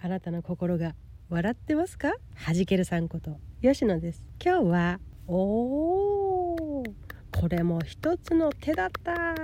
あなたの心が笑ってますか？弾けるさんこと吉野です。今日はおーこれも一つの手だった。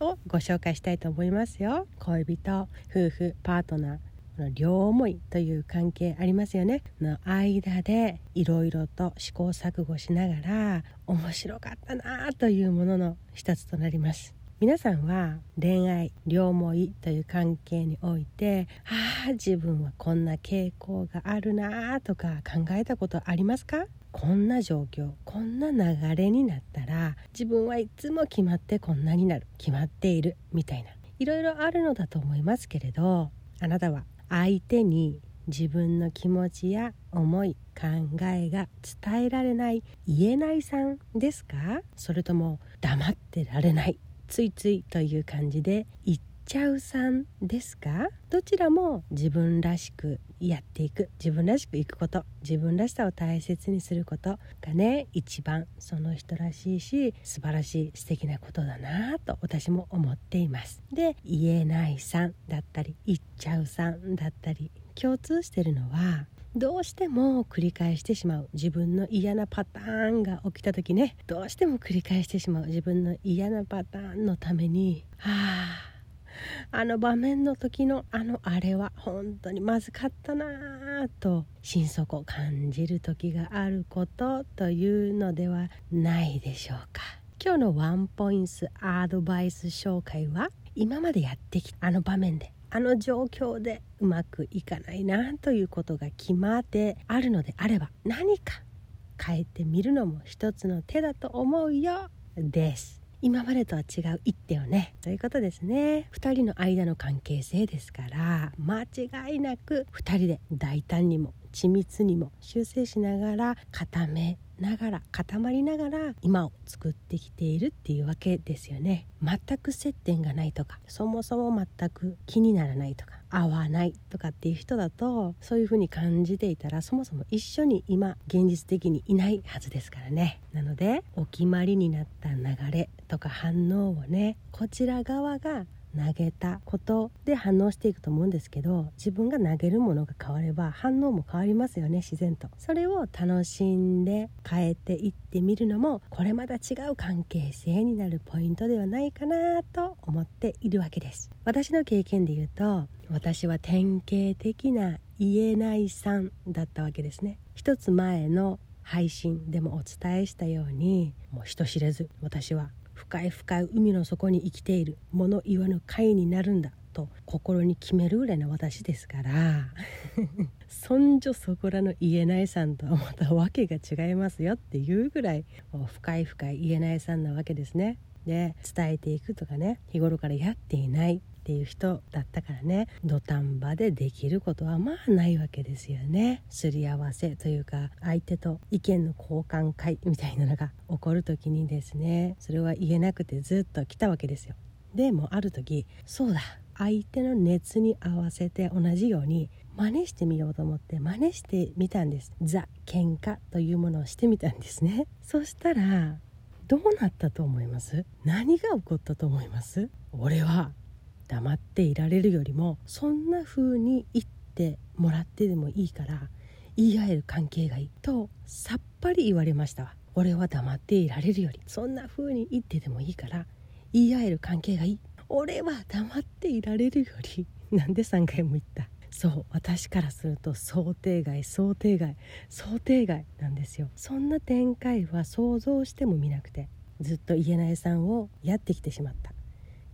をご紹介したいと思いますよ。恋人夫婦パートナー両思いという関係ありますよね。の間でいろいろと試行錯誤しながら面白かったなというものの一つとなります。皆さんは恋愛両思いという関係においてああ自分はこんな傾向があるなとか考えたことありますか？こんな状況こんな流れになったら自分はいつも決まってこんなになる決まっているみたいな。いろいろあるのだと思いますけれどあなたは相手に自分の気持ちや思い考えが伝えられない言えないさんですか？それとも黙ってられないついついという感じで言っちゃうさんですか？どちらも自分らしくやっていく。自分らしくいくこと。自分らしさを大切にすることがね一番その人らしいし素晴らしい素敵なことだなと私も思っています。で言えないさんだったり言っちゃうさんだったり共通してるのはどうしても繰り返してしまう。自分の嫌なパターンが起きた時ね。どうしても繰り返してしまう。自分の嫌なパターンのために。はああの場面の時のあのあれは本当にまずかったなぁと心底感じる時があることというのではないでしょうか。今日のワンポイントアドバイス紹介は今までやってきたあの場面であの状況でうまくいかないなということが決まってあるのであれば何か変えてみるのも一つの手だと思うよです。今までとは違う一手をね。ということですね。2人の間の関係性ですから間違いなく2人で大胆にも緻密にも修正しながら固めながら固まりながら今を作ってきているっていうわけですよね。全く接点がないとかそもそも全く気にならないとか合わないとかっていう人だとそういうふうに感じていたらそもそも一緒に今現実的にいないはずですからね。なのでお決まりになった流れとか反応をねこちら側が投げたことで反応していくと思うんですけど自分が投げるものが変われば反応も変わりますよね自然と。それを楽しんで変えていってみるのもこれまた違う関係性になるポイントではないかなと思っているわけです。私の経験で言うと私は典型的な言えないさんだったわけですね。一つ前の配信でもお伝えしたようにもう人知れず私は。深い深い海の底に生きている物言わぬ貝になるんだと心に決めるぐらいの私ですからそんじょそこらの言えないさんとはまた訳が違いますよっていうぐらい深い深い言えないさんなわけですね。で伝えていくとかね日頃からやっていないっていう人だったからね。土壇場でできることはまあないわけですよね。すり合わせというか相手と意見の交換会みたいなのが起こる時にですねそれは言えなくてずっと来たわけですよ。でもある時そうだ相手の熱に合わせて同じように真似してみようと思って真似してみたんです。ザ喧嘩というものをしてみたんですね。そしたらどうなったと思います？何が起こったと思います？俺は。黙っていられるよりもそんな風に言ってもらってでもいいから言い合える関係がいいとさっぱり言われました。俺は黙っていられるより。そんな風に言ってでもいいから言い合える関係がいい。俺は黙っていられるより。なんで3回も言った。そう私からすると想定外想定外想定外なんですよ。そんな展開は想像してもみなくてずっと言えないさんをやってきてしまった。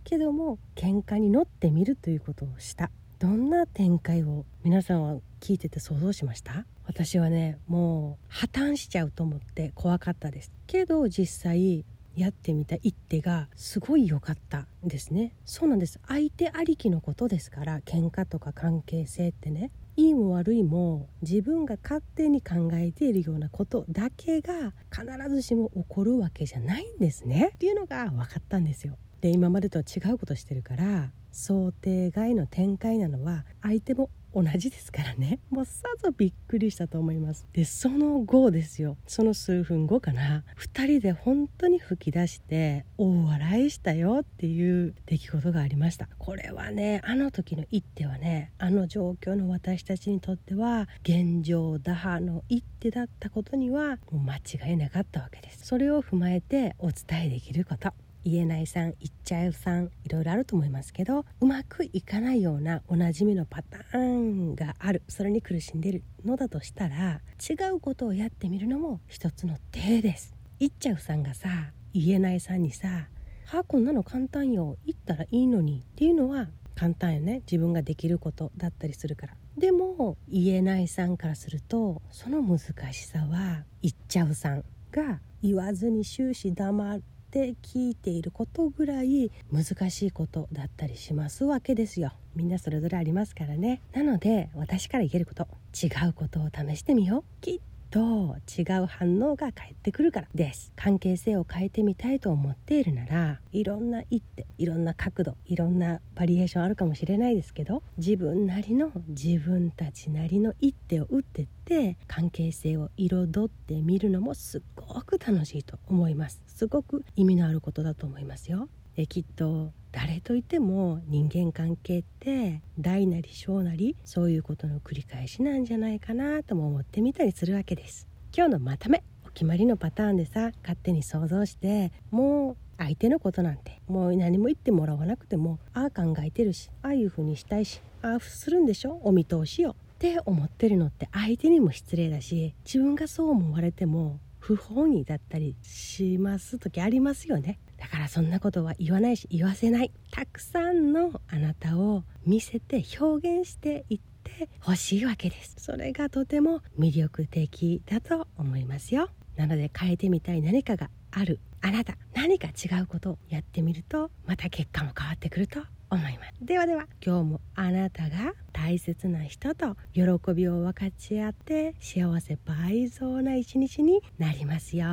けども喧嘩に乗ってみるということをした。どんな展開を皆さんは聞いてて想像しました？私はねもう破綻しちゃうと思って怖かったです。けど実際やってみた一手がすごい良かったんですね。そうなんです。相手ありきのことですから喧嘩とか関係性ってね。いいも悪いも自分が勝手に考えているようなことだけが必ずしも起こるわけじゃないんですね。っていうのが分かったんですよ。で今までとは違うことしてるから想定外の展開なのは相手も同じですからね。もうさぞびっくりしたと思います。でその後ですよ。その数分後かな。2人で本当に吹き出して大笑いしたよっていう出来事がありました。これはねあの時の一手はねあの状況の私たちにとっては現状打破の一手だったことにはもう間違いなかったわけです。それを踏まえてお伝えできること。言えないさん言っちゃうさんいろいろあると思いますけどうまくいかないようなおなじみのパターンがあるそれに苦しんでるのだとしたら違うことをやってみるのも一つの手です。言っちゃうさんがさ言えないさんにさ「はあこんなの簡単よ。言ったらいいのに」っていうのは簡単よね。自分ができることだったりするから。でも言えないさんからするとその難しさは言っちゃうさんが言わずに終始黙って聞いていることぐらい難しいことだったりしますわけですよ。みんなそれぞれありますからね。なので私から言えること違うことを試してみよう。きっと違う反応が返ってくるからです。関係性を変えてみたいと思っているならいろんな一手いろんな角度いろんなバリエーションあるかもしれないですけど自分なりの自分たちなりの一手を打ってって関係性を彩ってみるのもすっごく楽しいと思います。すごく意味のあることだと思いますよ。えきっと誰といても人間関係って大なり小なりそういうことの繰り返しなんじゃないかなとも思ってみたりするわけです。今日のまとめお決まりのパターンでさ勝手に想像してもう相手のことなんてもう何も言ってもらわなくてもああ考えてるしああいう風にしたいしああするんでしょお見通しよって思ってるのって相手にも失礼だし自分がそう思われても不本意だったりします時ありますよね。だからそんなことは言わないし言わせない。たくさんのあなたを見せて表現していってほしいわけです。それがとても魅力的だと思いますよ。なので変えてみたい何かがある。あなた何か違うことをやってみるとまた結果も変わってくると思います。ではでは。今日もあなたが大切な人と喜びを分かち合って幸せ倍増な一日になりますよ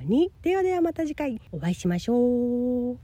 うに。ではではまた次回。お会いしましょう。